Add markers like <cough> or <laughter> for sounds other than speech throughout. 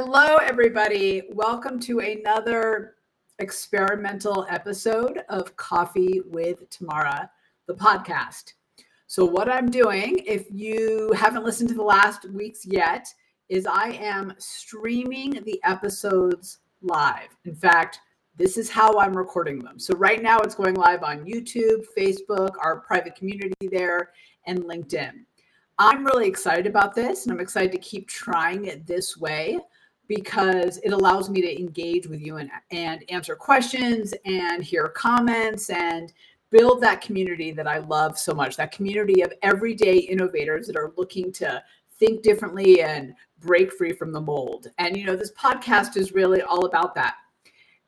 Hello, everybody. Welcome to another experimental episode of Coffee with Tamara, the podcast. So, what I'm doing, if you haven't listened to the last week's yet, is I am streaming the episodes live. In fact, this is how I'm recording them. So, right now it's going live on YouTube, Facebook, our private community there, and LinkedIn. I'm really excited about this, and I'm excited to keep trying it this way because it allows me to engage with you and, and answer questions and hear comments and build that community that I love so much that community of everyday innovators that are looking to think differently and break free from the mold. And, you know, this podcast is really all about that.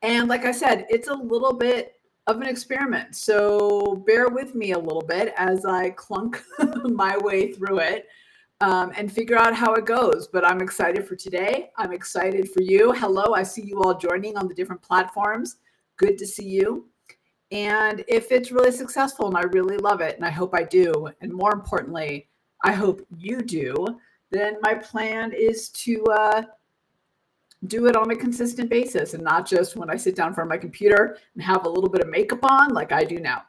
And like I said, it's a little bit of an experiment. So bear with me a little bit as I <laughs> clunk my way through it um, and figure out how it goes. But I'm excited for today. I'm excited for you. Hello, I see you all joining on the different platforms. Good to see you. And if it's really successful and I really love it, and I hope I do, and more importantly, I hope you do, then my plan is to uh, do it on a consistent basis and not just when I sit down for my computer and have a little bit of makeup on like I do now.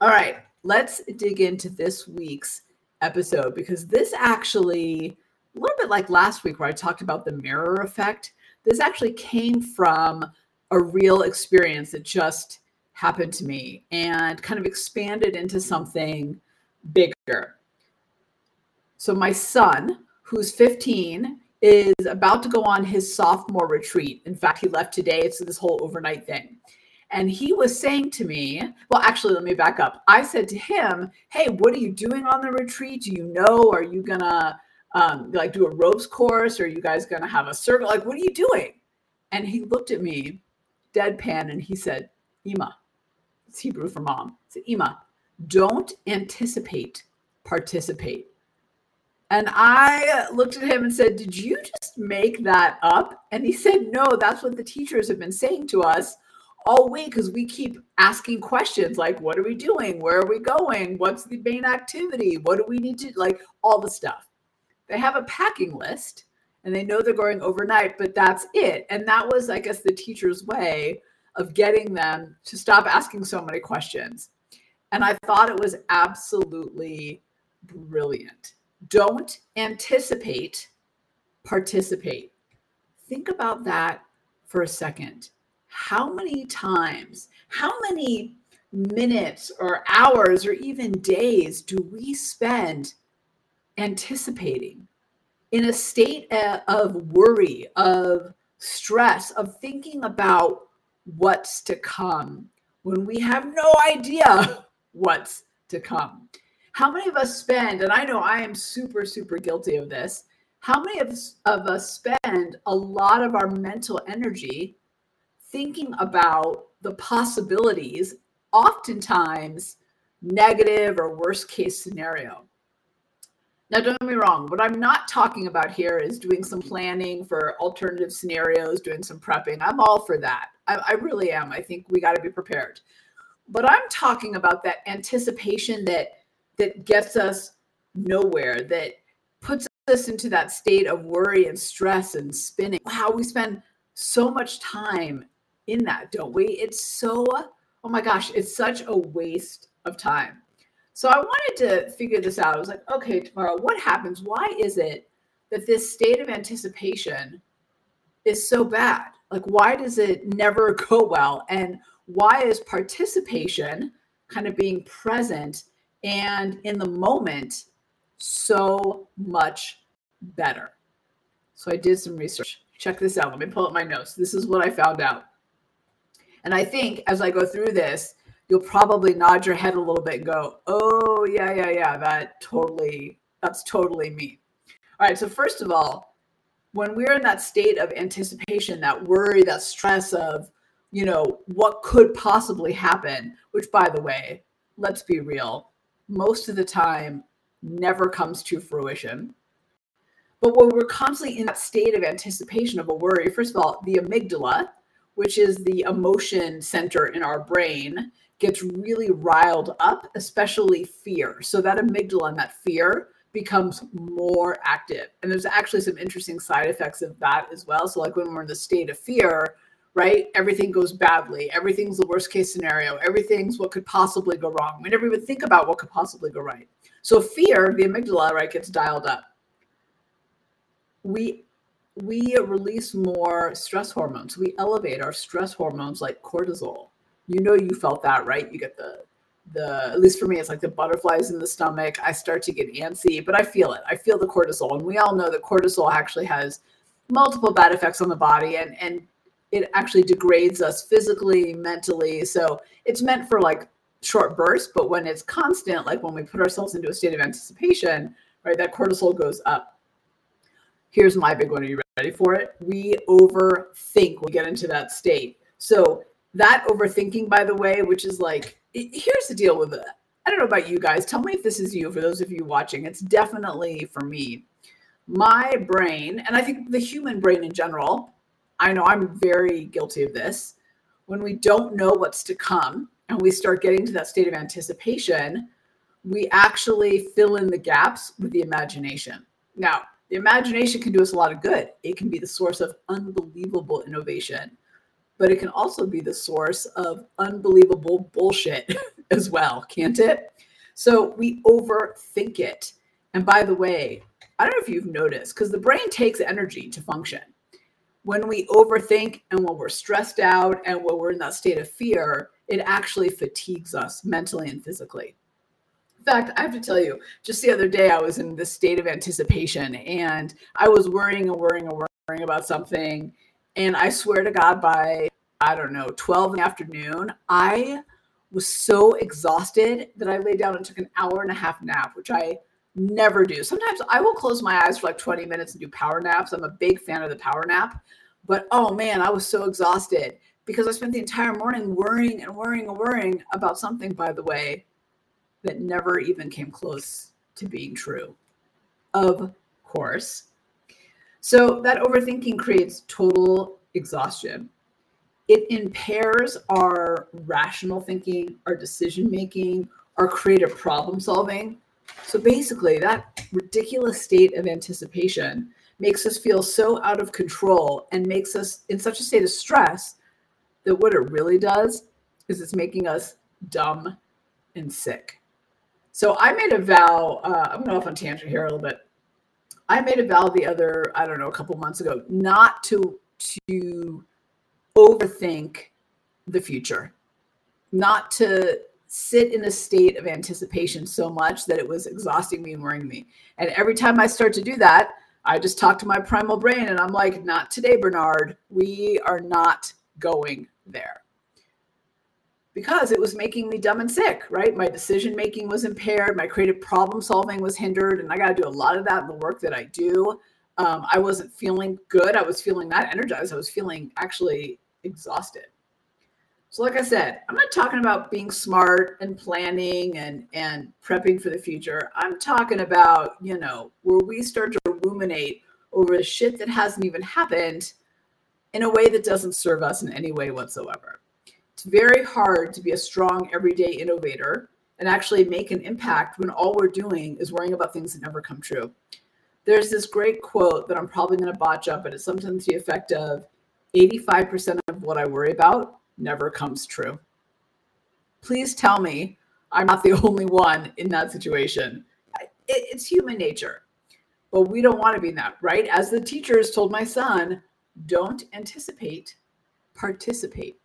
All right, let's dig into this week's episode because this actually, a little bit like last week where I talked about the mirror effect, this actually came from a real experience that just happened to me and kind of expanded into something bigger. So, my son, who's 15, is about to go on his sophomore retreat. In fact, he left today. It's this whole overnight thing. And he was saying to me, well, actually, let me back up. I said to him, Hey, what are you doing on the retreat? Do you know? Are you going to um, like do a ropes course? Or are you guys going to have a circle? Like, what are you doing? And he looked at me deadpan and he said, Ima, it's Hebrew for mom. So Ima, don't anticipate, participate. And I looked at him and said, Did you just make that up? And he said, No, that's what the teachers have been saying to us all week because we keep asking questions like, What are we doing? Where are we going? What's the main activity? What do we need to like? All the stuff. They have a packing list and they know they're going overnight, but that's it. And that was, I guess, the teacher's way of getting them to stop asking so many questions. And I thought it was absolutely brilliant. Don't anticipate, participate. Think about that for a second. How many times, how many minutes or hours or even days do we spend anticipating in a state of worry, of stress, of thinking about what's to come when we have no idea <laughs> what's to come. How many of us spend, and I know I am super, super guilty of this, how many of of us spend a lot of our mental energy thinking about the possibilities, oftentimes negative or worst case scenario? Now, don't get me wrong. What I'm not talking about here is doing some planning for alternative scenarios, doing some prepping. I'm all for that. I, I really am. I think we got to be prepared. But I'm talking about that anticipation that that gets us nowhere, that puts us into that state of worry and stress and spinning. Wow, we spend so much time in that, don't we? It's so, oh my gosh, it's such a waste of time. So I wanted to figure this out. I was like, okay, tomorrow, what happens? Why is it that this state of anticipation is so bad? Like, why does it never <laughs> go well? And why is participation, kind of being present and in the moment, so much better? So I did some research. Check this out. Let me pull up my notes. This is what I found out. And I think as I go through this, you'll probably nod your head a little bit and go, oh, yeah, yeah, yeah, that totally, that's totally me. All right. So, first of all, when we're in that state of anticipation, that worry, that stress of, you know, what could possibly happen, which by the way, let's be real, most of the time never comes to fruition. But when we're constantly in that state of anticipation of a worry, first of all, the amygdala, which is the emotion center in our brain, gets really riled up, especially fear. So that amygdala and that fear becomes more active. And there's actually some interesting side effects of that as well. So, like when we're in the state of fear, right? Everything goes badly. Everything's the worst case scenario. Everything's what could possibly go wrong. We never even think about what could possibly go right. So fear, the amygdala, right, gets dialed up. We we release more stress hormones. We elevate our stress hormones like cortisol. You know you felt that, right? You get the the at least for me, it's like the butterflies in the stomach. I start to get antsy, but I feel it. I feel the cortisol. And we all know that cortisol actually has multiple bad effects on the body and and it actually degrades us physically, mentally. So it's meant for like short bursts, but when it's constant, like when we put ourselves into a state of anticipation, right, that cortisol goes up. Here's my big one. Are you ready for it? We overthink we get into that state. So that overthinking, by the way, which is like, here's the deal with it. I don't know about you guys. Tell me if this is you, for those of you watching. It's definitely for me. My brain, and I think the human brain in general, I know I'm very guilty of this. When we don't know what's to come and we start getting to that state of anticipation, we actually fill in the gaps with the imagination. Now, the imagination can do us a lot of good. It can be the source of unbelievable innovation, but it can also be the source of unbelievable bullshit <laughs> as well, can't it? So we overthink it. And by the way, I don't know if you've noticed, because the brain takes energy to function when we overthink and when we're stressed out and when we're in that state of fear, it actually fatigues us mentally and physically. In fact, I have to tell you, just the other day, I was in this state of anticipation and I was worrying and worrying and worrying about something. And I swear to God, by I don't know, 12 in the afternoon, I was so exhausted that I laid down and took an hour and a half nap, which I never do. Sometimes I will close my eyes for like 20 minutes and do power naps. I'm a big fan of the power nap. But oh man, I was so exhausted because I spent the entire morning worrying and worrying and worrying about something, by the way, that never even came close to being true. Of course. So that overthinking creates total exhaustion. It impairs our rational thinking, our decision making, our creative problem solving so basically, that ridiculous state of anticipation makes us feel so out of control and makes us in such a state of stress that what it really does is it's making us dumb and sick. So I made a vow. Uh, I'm going off on tangent here a little bit. I made a vow the other, I don't know, a couple months ago, not to to overthink the future, not to sit in a state of anticipation so much that it was exhausting me and worrying me. And every time I start to do that, I just talk to my primal brain and I'm like, not today, Bernard. We are not going there. Because it was making me dumb and sick, right? My decision making was impaired, my creative problem solving was hindered, and I got to do a lot of that in the work that I do. Um, I wasn't feeling good. I was feeling not energized. I was feeling actually exhausted. So, like I said, I'm not talking about being smart and planning and and prepping for the future. I'm talking about, you know, where we start to ruminate over the shit that hasn't even happened in a way that doesn't serve us in any way whatsoever. It's very hard to be a strong everyday innovator and actually make an impact when all we're doing is worrying about things that never come true. There's this great quote that I'm probably going to botch up, but it's sometimes the effect of 85% of what I worry about never comes true. Please tell me I'm not the <laughs> only one in that situation. it's human nature, but we don't want to be in that, right? As the teachers told my son, don't anticipate, participate.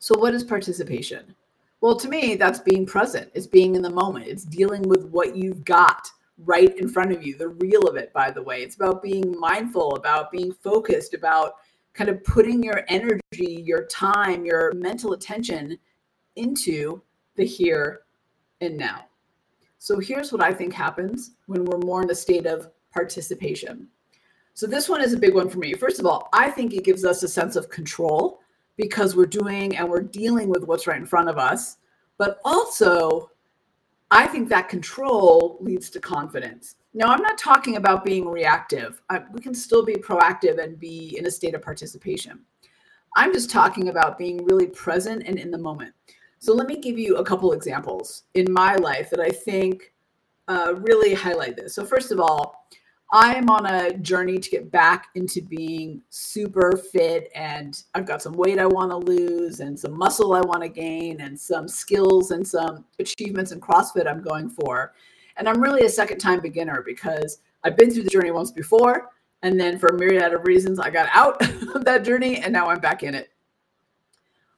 So, what is participation? Well, to me, that's being present. It's being in the moment. It's dealing with what you've got right in front of you, the real of it, by the way. It's about being mindful, about being focused, about kind of putting your energy, your time, your mental attention into the here and now. So here's what I think happens when we're more in a state of participation. So this one is a big one for me. First of all, I think it gives us a sense of control because we're doing and we're dealing with what's right in front of us. But also, I think that control leads to confidence. Now, I'm not talking about being reactive. I, we can still be proactive and be in a state of participation. I'm just talking about being really present and in the moment. So, let me give you a couple examples in my life that I think uh, really highlight this. So, first of all, I'm on a journey to get back into being super fit, and I've got some weight I want to lose, and some muscle I want to gain, and some skills and some achievements in CrossFit I'm going for. And I'm really a second time beginner because I've been through the journey once before. And then for a myriad of reasons, I got out <laughs> of that journey and now I'm back in it.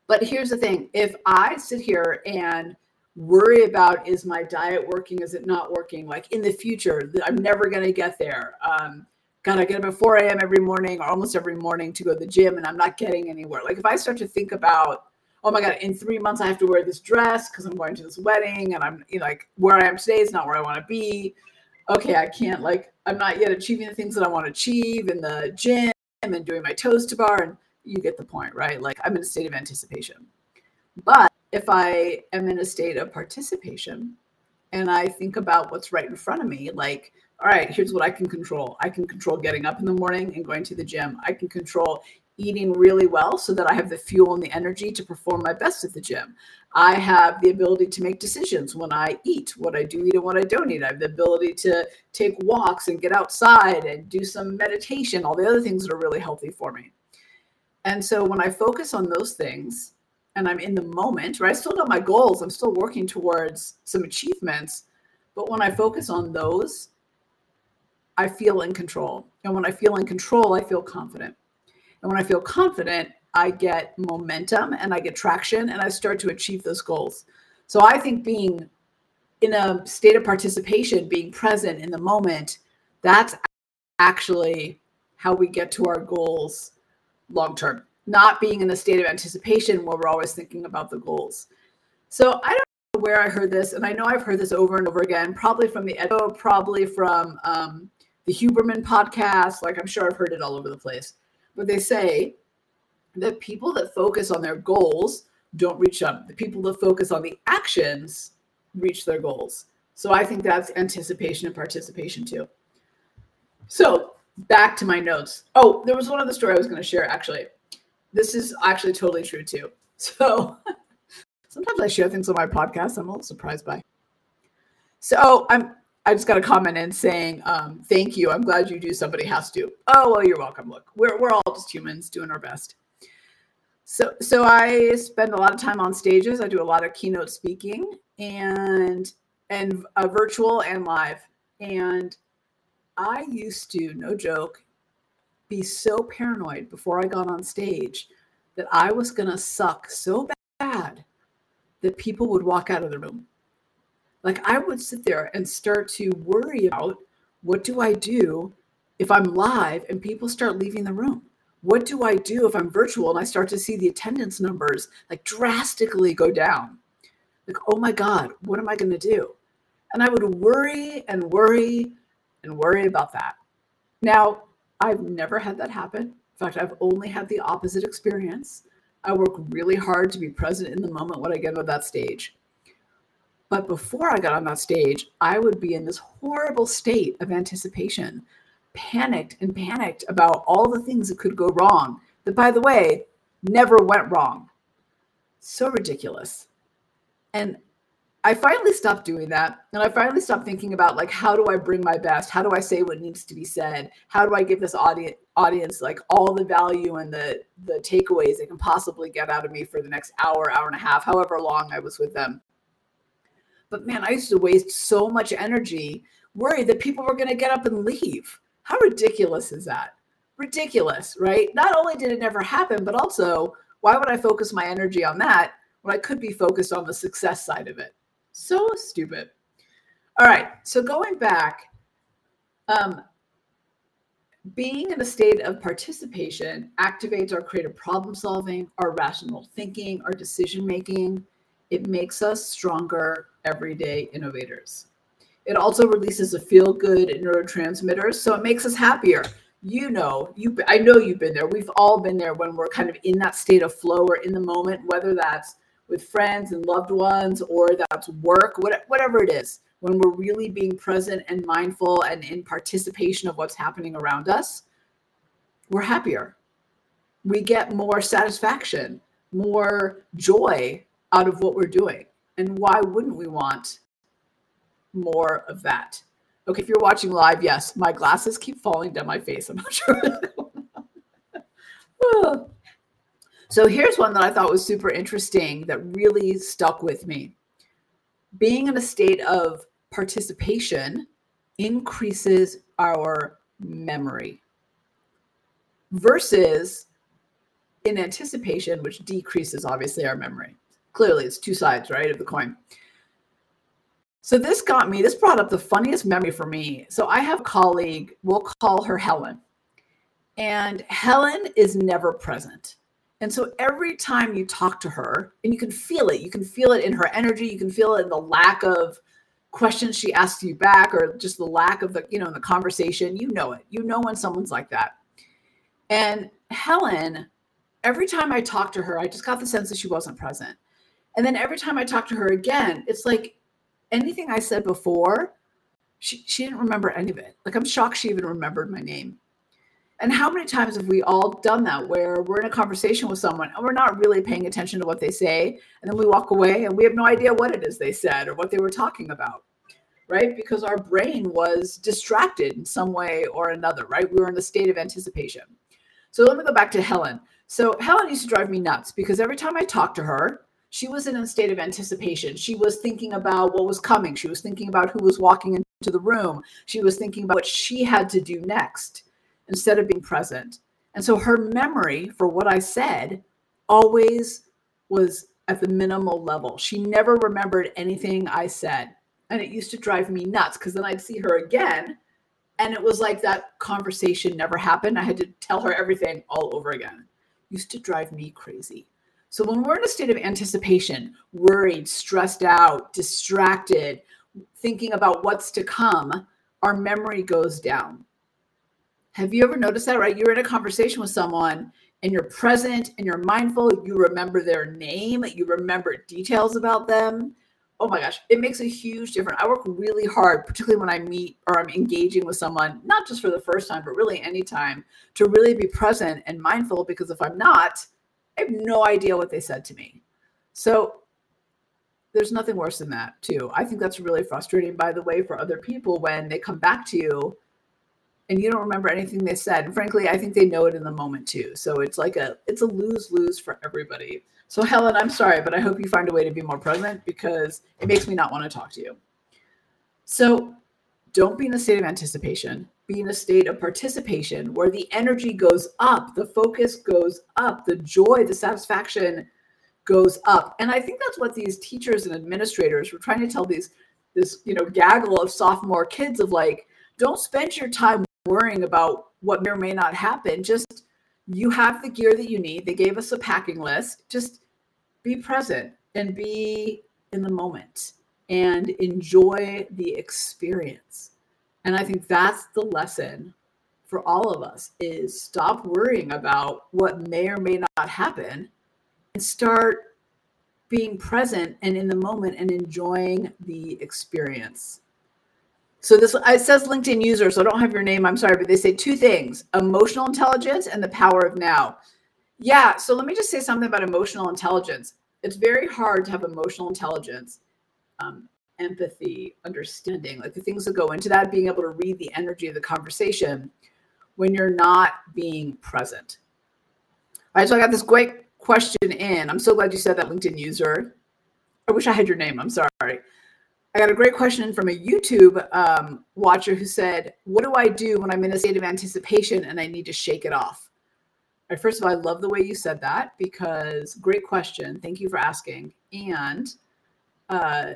But here's the thing if I sit here and worry about is my diet working? Is it not working? Like in the future i'm never going to get there. Um gotta get up at 4 a.m every morning or almost every morning to go to the gym and i'm not getting anywhere. Like if i start to think about oh my god in three months i have to wear this dress because i'm going to this wedding and i'm you know, like where i am today is not where i want to be. Okay i can't like i'm not yet achieving the things that i want to achieve in the gym and doing my toes to bar and you get the point right? Like i'm in a state of anticipation. But if I am in a state of participation and I think about what's right in front of me, like, all right, here's what I can control. I can control getting up in the morning and going to the gym. I can control eating really well so that I have the fuel and the energy to perform my best at the gym. I have the ability to make decisions when I eat, what I do eat and what I don't eat. I have the ability to take walks and get outside and do some meditation, all the other things that are really healthy for me. And so when I focus on those things, and I'm in the moment, right? I still got my goals. I'm still working towards some achievements. But when I focus on those, I feel in control. And when I feel in control, I feel confident. And when I feel confident, I get momentum and I get traction and I start to achieve those goals. So I think being in a state of participation, being present in the moment, that's actually how we get to our goals long term not being in a state of anticipation where we're always thinking about the goals. So I don't know where I heard this, and I know I've heard this over and over again, probably from the Edo, probably from um, the Huberman podcast. Like I'm sure I've heard it all over the place. But they say that people that focus on their goals don't reach them. The people that focus on the actions reach their goals. So I think that's anticipation and participation too. So back to my notes. Oh, there was one other story I was going to share actually this is actually totally true too. <laughs> So sometimes I share things on my podcast I'm a little surprised by. So I'm I just got a comment in saying, um, thank you. I'm glad you do. Somebody has to. Oh, well, you're welcome. Look, we're, we're all just humans doing our best. So, so I spend a lot of time on stages. I do a lot of keynote speaking and, and uh, virtual and live. And I used to, no joke, be so paranoid before I got on stage that I was going to suck so bad that people would walk out of the room. Like I would sit there and start to worry about what do I do if I'm live and people start leaving the room? What do I do if I'm virtual and I start to see the attendance numbers like drastically go down? Like, oh my God, what am I going to do? And I would worry and worry and worry about that. Now, I've never had that happen. In fact, I've only had the opposite experience. I work really hard to be present in the moment when I get on that stage. But before I got on that stage, I would be in this horrible state of anticipation, panicked and panicked about all the things that could go wrong, that, by the way, never went wrong. So ridiculous. And I finally stopped doing that. And I finally stopped thinking about like how do I bring my best? How do I say what needs to be said? How do I give this audience audience like all the value and the the takeaways they can possibly get out of me for the next hour, hour and a half, however long I was with them. But man, I used to waste so much energy worried that people were going to get up and leave. How ridiculous is that? Ridiculous, right? Not only did it never happen, but also why would I focus my energy on that when I could be focused on the success side of it? So stupid. All right. So going back, um, being in a state of participation activates our creative problem solving, our rational thinking, our decision making. It makes us stronger everyday innovators. It also releases a feel good neurotransmitters, so it makes us happier. You know, you I know you've been there. We've all been there when we're kind of in that state of flow or in the moment, whether that's with friends and loved ones or that's work, whatever it is, when we're really being present and mindful and in participation of what's happening around us, we're happier. We get more satisfaction, more joy out of what we're doing. And why wouldn't we want more of that. Okay, if you're watching live, yes, my glasses keep falling down my face. I'm not sure. <laughs> so here's one that I thought was super interesting that really stuck with me. Being in a state of participation increases our memory versus in anticipation, which decreases obviously our memory. Clearly, it's two sides, right, of the coin. So this got me, this brought up the funniest memory for me. So I have a colleague, we'll call her Helen. And Helen is never present. And so every time you talk to her, and you can feel it, you can feel it in her energy, you can feel it in the lack of questions she asks you back, or just the lack of the, you know, in the conversation. You know it. You know when someone's like that. And Helen, every time I talked to her, I just got the sense that she wasn't present. And then every time I talked to her again, it's like anything I said before, she, she didn't remember any of it. Like I'm shocked she even remembered my name. And how many times have we all done that where we're in a conversation with someone and we're not really paying attention to what they say? And then we walk away and we have no idea what it is they said or what they were talking about, right? Because our brain was distracted in some way or another, right? We were in a state of anticipation. So let me go back to Helen. So Helen used to drive me nuts because every time I talked to her, she was in a state of anticipation. She was thinking about what was coming. She was thinking about who was walking into the room. She was thinking about what she had to do next instead of being present. And so her memory for what I said always was at the minimal level. She never remembered anything I said. And it used to drive me nuts because then I'd see her again. And it was like that conversation never happened. I had to tell her everything all over again. It used to drive me crazy. So when we're in a state of anticipation, worried, stressed out, distracted, thinking about what's to come, our memory goes down. Have you ever noticed that, right? You're in a conversation with someone and you're present and you're mindful, you remember their name, you remember details about them. Oh my gosh, it makes a huge difference. I work really hard, particularly when I meet or I'm engaging with someone, not just for the first time, but really anytime, to really be present and mindful because if I'm not, I have no idea what they said to me. So there's nothing worse than that, too. I think that's really frustrating, by the way, for other people when they come back to you and you don't remember anything they said. And frankly, I think they know it in the moment too. So it's like a it's a lose-lose for everybody. So Helen, I'm sorry, but I hope you find a way to be more present because it makes me not want to talk to you. So don't be in a state of anticipation be in a state of participation where the energy goes up, the focus goes up, the joy, the satisfaction goes up. And I think that's what these teachers and administrators were trying to tell these this, you know, gaggle of sophomore kids of like, don't spend your time worrying about what may or may not happen. Just you have the gear that you need. They gave us a packing list. Just be present and be in the moment and enjoy the experience and I think that's the lesson for all of us is stop worrying about what may or may not happen and start being present and in the moment and enjoying the experience. So this it says LinkedIn user, so I don't have your name. I'm sorry, but they say two things: emotional intelligence and the power of now. Yeah. So let me just say something about emotional intelligence. It's very hard to have emotional intelligence um, empathy, understanding, like the things that go into that, being able to read the energy of the conversation when you're not being present. All right, so I got this great question in. I'm so glad you said that, LinkedIn user. I wish I had your name. I'm sorry. I got a great question from a YouTube um, watcher who said, What do I do when I'm in a state of anticipation and I need to shake it off? First of all, I love the way you said that because great question. Thank you for asking. And uh,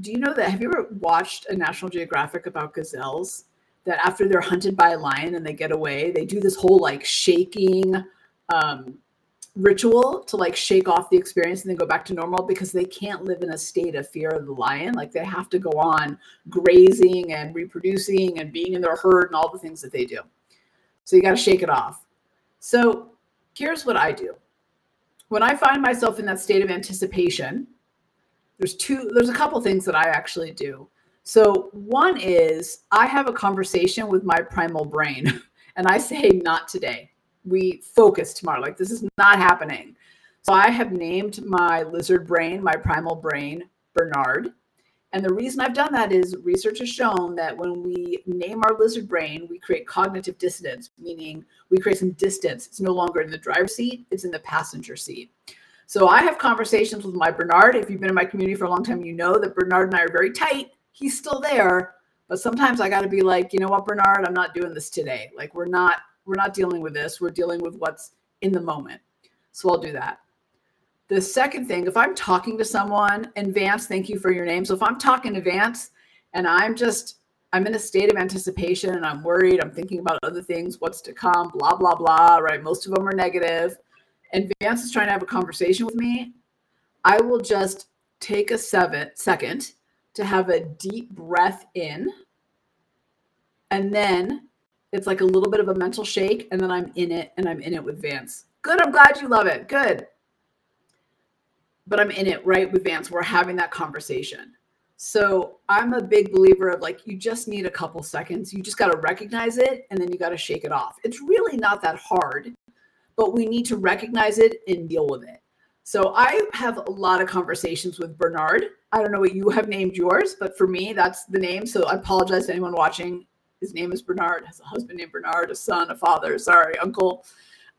do you know that? Have you ever watched a National Geographic about gazelles? That after they're hunted by a lion and they get away, they do this whole like shaking um, ritual to like shake off the experience and then go back to normal because they can't live in a state of fear of the lion. Like they have to go on grazing and reproducing and being in their herd and all the things that they do. So you got to shake it off. So here's what I do when I find myself in that state of anticipation there's two there's a couple things that i actually do so one is i have a conversation with my primal brain <laughs> and i say not today we focus tomorrow like this is not happening so i have named my lizard brain my primal brain bernard And the reason I've done that is research has shown that when we name our lizard brain, we create cognitive dissonance, meaning we create some distance. It's no longer in the driver's seat, it's in the passenger seat. So I have conversations with my Bernard. If you've been in my community for a long time, you know that Bernard and I are very tight. He's still there, but sometimes I got to be like, you know what, Bernard, I'm not doing this today. Like we're not we're not dealing with this. We're dealing with what's in the moment. So I'll do that. The second thing, if I'm talking to someone, and Vance, thank you for your name. So if I'm talking to Vance and I'm just I'm in a state of anticipation and I'm worried, I'm thinking about other things, what's to come, blah, blah, blah, right? Most of them are negative. And Vance is trying to have a conversation with me. I will just take a seven, second to have a deep breath in. And then it's like a little bit of a mental shake. And then I'm in it and I'm in it with Vance. Good. I'm glad you love it. Good but I'm in it right with Vance. We're having that conversation. So I'm a big believer of like, you just need a couple seconds. You just got to recognize it and then you got to shake it off. It's really not that hard, but we need to recognize it and deal with it. So I have a lot of conversations with Bernard. I don't know what you have named yours, but for me, that's the name. So I apologize to anyone watching. His name is Bernard, has a husband named Bernard, a son, a father, sorry, uncle.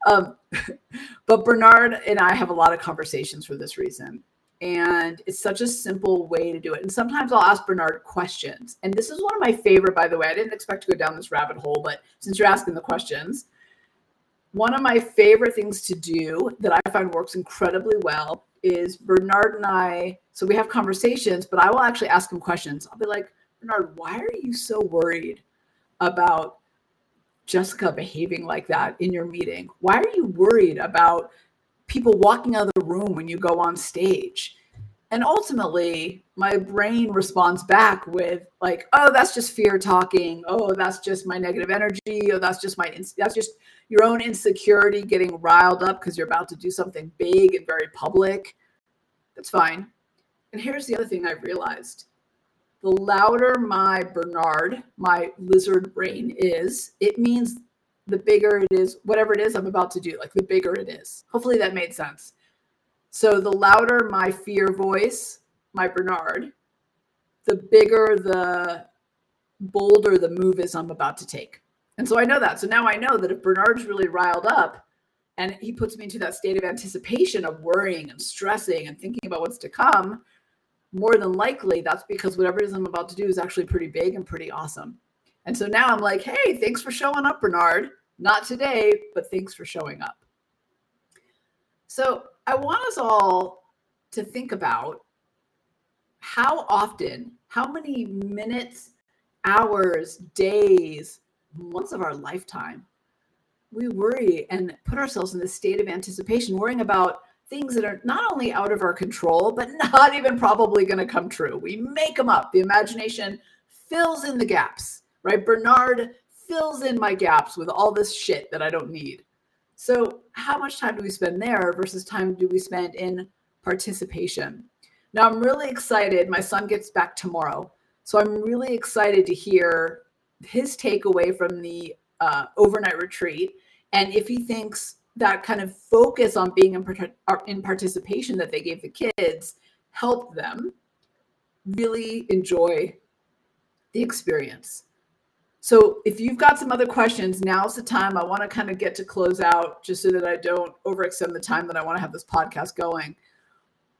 Um, <laughs> but Bernard and I have a lot of conversations for this reason. And it's such a simple way to do it. And sometimes I'll ask Bernard questions. And this is one of my favorite, by the way. I didn't expect to go down this rabbit hole, but since you're asking the questions, one of my favorite things to do that I find works incredibly well is Bernard and I. So we have conversations, but I will actually ask him questions. I'll be like, Bernard, why are you so worried about Jessica behaving like that in your meeting? Why are you worried about people walking out of the room when you go on stage? And ultimately, my brain responds back with like, "Oh, that's just fear talking. Oh, that's just my negative energy. Oh, that's just my that's just your own insecurity getting riled up because you're about to do something big and very public." That's fine. And here's the other thing I've realized the louder my Bernard, my lizard brain is, it means the bigger it is, whatever it is I'm about to do, like the bigger it is. Hopefully that made sense. So the louder my fear voice, my Bernard, the bigger the bolder the move is I'm about to take. And so I know that. So now I know that if Bernard's really riled up and he puts me into that state of anticipation of worrying and stressing and thinking about what's to come, more than likely that's because whatever it is I'm about to do is actually pretty big and pretty awesome. And so now I'm like, hey, thanks for showing up, Bernard. Not today, but thanks for showing up. So I want us all to think about how often, how many minutes, hours, days, months of our lifetime we worry and put ourselves in this state of anticipation, worrying about things that are not only out of our control, but <laughs> not even probably going to come true. We make them up. The imagination fills in the gaps, right? Bernard fills in my gaps with all this shit that I don't need. So, how much time do we spend there versus time do we spend in participation? Now, I'm really excited. My son gets back tomorrow. So, I'm really excited to hear his takeaway from the uh, overnight retreat. And if he thinks that kind of focus on being in, uh, in participation that they gave the kids helped them really enjoy the experience. So if you've got some other questions, now's the time. I want to kind of get to close out just so that I don't overextend the time that I want to have this podcast going.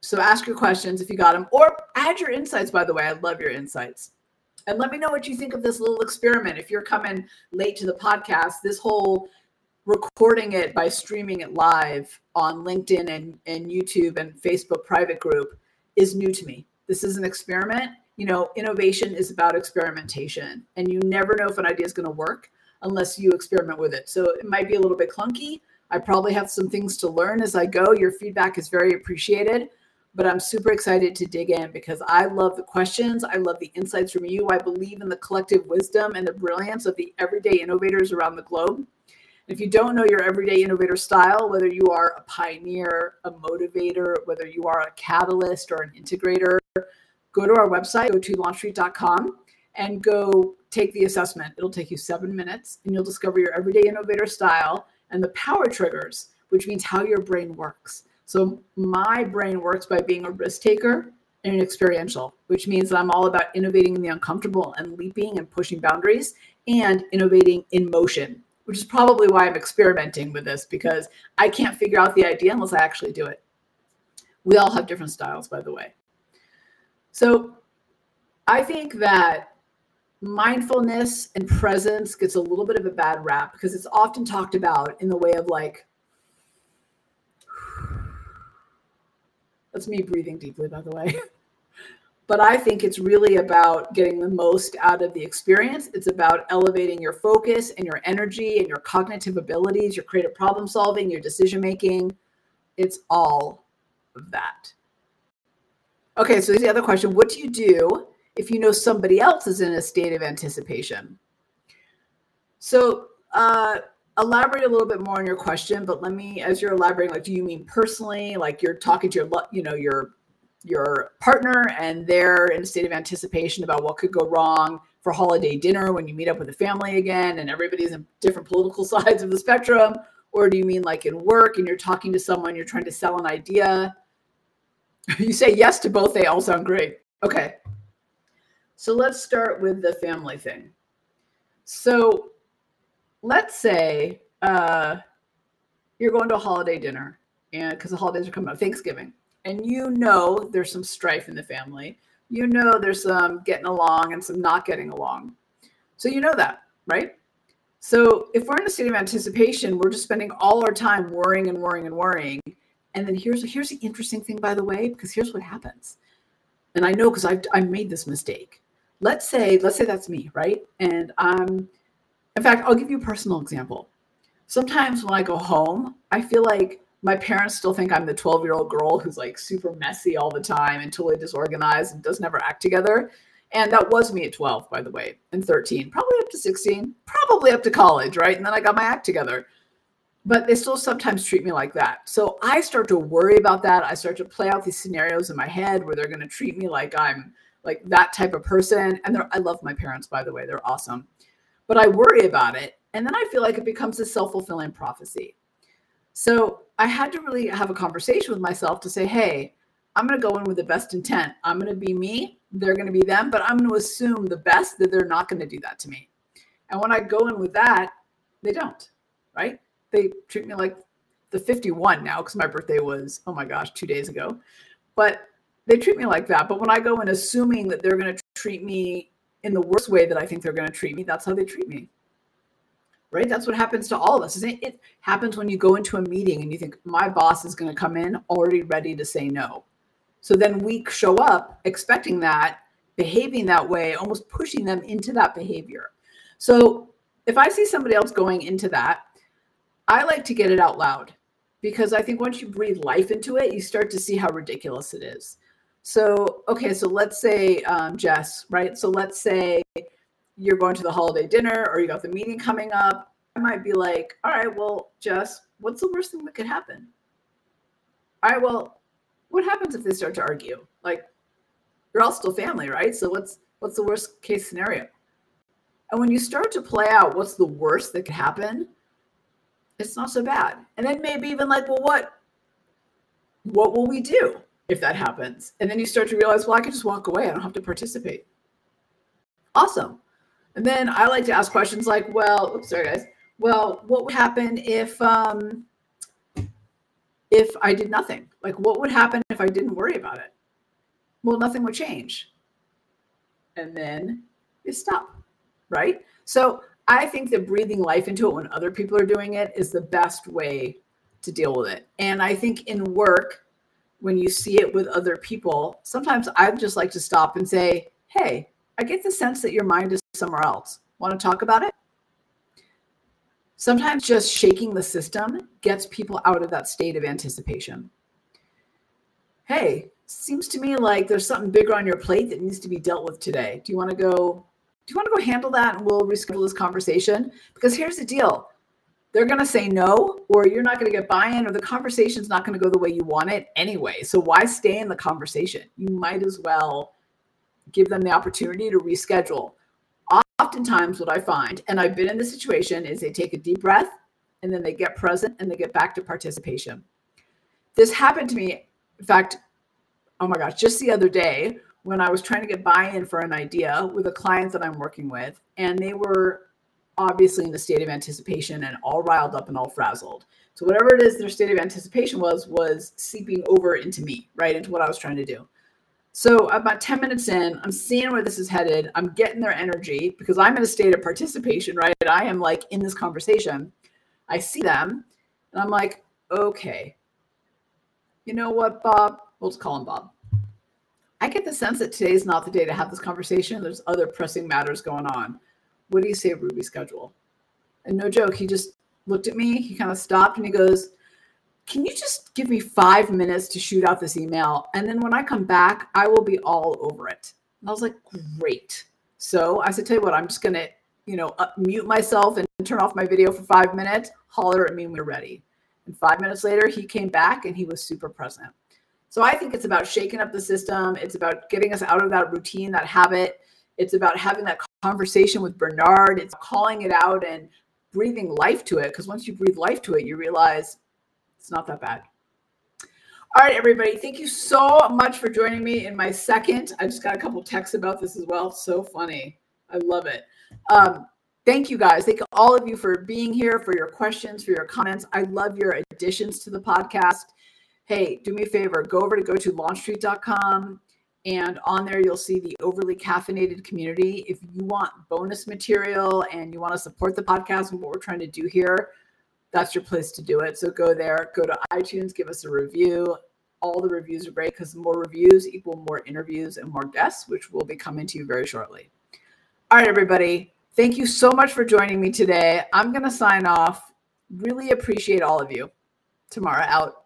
So ask your questions if you got them, or add your insights. By the way, I love your insights. And let me know what you think of this little experiment. If you're coming late to the podcast, this whole recording it by streaming it live on LinkedIn and, and YouTube and Facebook private group is new to me. This is an experiment. You know, innovation is about experimentation, and you never know if an idea is going to work unless you experiment with it. So it might be a little bit clunky. I probably have some things to learn as I go. Your feedback is very appreciated, but I'm super excited to dig in because I love the questions. I love the insights from you. I believe in the collective wisdom and the brilliance of the everyday innovators around the globe. If you don't know your everyday innovator style, whether you are a pioneer, a motivator, whether you are a catalyst or an integrator, go to our website, go to launchstreet.com and go take the assessment. It'll take you seven minutes and you'll discover your everyday innovator style and the power triggers, which means how your brain works. So my brain works by being a risk taker and an experiential, which means that I'm all about innovating in the uncomfortable and leaping and pushing boundaries and innovating in motion, which is probably why I'm experimenting with this because I can't figure out the idea unless I actually do it. We all have different styles, by the way. So I think that mindfulness and presence gets a little bit of a bad rap because it's often talked about in the way of like, <sighs> that's me breathing deeply, by the way. <laughs> but I think it's really about getting the most out of the experience. It's about elevating your focus and your energy and your cognitive abilities, your creative problem solving, your decision making. It's all of that. Okay, so here's the other question What do you do if you know somebody else is in a state of anticipation? So, uh, elaborate a little bit more on your question, but let me, as you're elaborating, like, do you mean personally, like you're talking to your, you know, your your partner and they're in a state of anticipation about what could go wrong for holiday dinner when you meet up with the family again and everybody's in different political <laughs> sides of the spectrum? Or do you mean like in work and you're talking to someone you're trying to sell an idea? <laughs> You say yes to both they all sound great. Okay. So let's start with the family thing. So let's say uh, you're going to a holiday dinner and because the holidays are coming up thanksgiving and you know there's some strife in the family. You know there's some getting along and some not getting along. So you know that, right? So if we're in a state of anticipation, we're just spending all our time worrying and worrying and worrying. And then here's here's the interesting thing, by the way, because here's what happens. And I know because I've I made this mistake. Let's say let's say that's me, right? And I'm, in fact, I'll give you a personal example. Sometimes when I go home, I feel like my parents still think I'm the 12 year old girl who's like super messy all the time and totally disorganized and doesn't ever act together. And that was me at 12, by the way, and 13, probably up to 16, probably up to college, right? And then I got my act together. But they still sometimes treat me like that. So I start to worry about that. I start to play out these scenarios in my head where they're going to treat me like I'm like that type of person. And I love my parents, by the way, they're awesome. But I worry about it. And then I feel like it becomes a self fulfilling prophecy. So I had to really have a conversation with myself to say, hey, I'm going to go in with the best intent. I'm going to be me. They're going to be them, but I'm going to assume the best that they're not going to do that to me. And when I go in with that, they don't, right? They treat me like the 51 now because my birthday was, oh my gosh, two days ago. But they treat me like that. But when I go in assuming that they're going to treat me in the worst way that I think they're going to treat me, that's how they treat me right? That's what happens to all of us. It, it happens when you go into a meeting and you think my boss is going to come in already ready to say no. So then we show up expecting that, behaving that way, almost pushing them into that behavior. So if I see somebody else going into that, I like to get it out loud because I think once you breathe life into it, you start to see how ridiculous it is. So, okay, so let's say, um, Jess, right? So let's say you're going to the holiday dinner or you got the meeting coming up, I might be like, all right, well, Jess, what's the worst thing that could happen? All right, well, what happens if they start to argue? Like, you're all still family, right? So what's what's the worst case scenario? And when you start to play out what's the worst that could happen, it's not so bad. And then maybe even like, well, what what will we do if that happens? And then you start to realize, well, I can just walk away. I don't have to participate. Awesome. And then I like to ask questions like, well, oops, sorry guys. Well, what would happen if um if I did nothing? Like what would happen if I didn't worry about it? Well, nothing would change. And then you stop, right? So I think that breathing life into it when other people are doing it is the best way to deal with it. And I think in work, when you see it with other people, sometimes I'd just like to stop and say, hey, I get the sense that your mind is somewhere else. Want to talk about it? Sometimes just shaking the system gets people out of that state of anticipation. Hey, seems to me like there's something bigger on your plate that needs to be dealt with today. Do you want to go? Do you want to go handle that and we'll reschedule this conversation? Because here's the deal they're going to say no, or you're not going to get buy in, or the conversation's not going to go the way you want it anyway. So why stay in the conversation? You might as well give them the opportunity to reschedule. Oftentimes, what I find, and I've been in this situation, is they take a deep breath and then they get present and they get back to participation. This happened to me. In fact, oh my gosh, just the other day when I was trying to get buy in for an idea with a client that I'm working with, and they were obviously in a state of anticipation and all riled up and all frazzled. So whatever it is their state of anticipation was, was seeping over into me, right? Into what I was trying to do. So about 10 minutes in, I'm seeing where this is headed. I'm getting their energy because I'm in a state of participation, right? I am like in this conversation. I see them and I'm like, okay, you know what, Bob? We'll just call him Bob. I get the sense that today's not the day to have this conversation. There's other pressing matters going on. What do you say, Ruby schedule? And no joke, he just looked at me. He kind of stopped and he goes, Can you just give me five minutes to shoot out this email? And then when I come back, I will be all over it. And I was like, Great. So I said, Tell you what, I'm just going to, you know, mute myself and turn off my video for five minutes, holler at me when we're ready. And five minutes later, he came back and he was super present. So I think it's about shaking up the system. It's about getting us out of that routine, that habit. It's about having that conversation with Bernard. It's calling it out and breathing life to it. Because once you breathe life to it, you realize it's not that bad. All right, everybody. Thank you so much for joining me in my second. I just got a couple texts about this as well. so funny. I love it. Um, thank you guys. Thank all of you for being here, for your questions, for your comments. I love your additions to the podcast. Hey, do me a favor, go over to go to launchstreet.com and on there you'll see the overly caffeinated community. If you want bonus material and you want to support the podcast and what we're trying to do here, that's your place to do it. So go there, go to iTunes, give us a review. All the reviews are great because more reviews equal more interviews and more guests, which will be coming to you very shortly. All right, everybody. Thank you so much for joining me today. I'm going to sign off. Really appreciate all of you. Tomorrow out.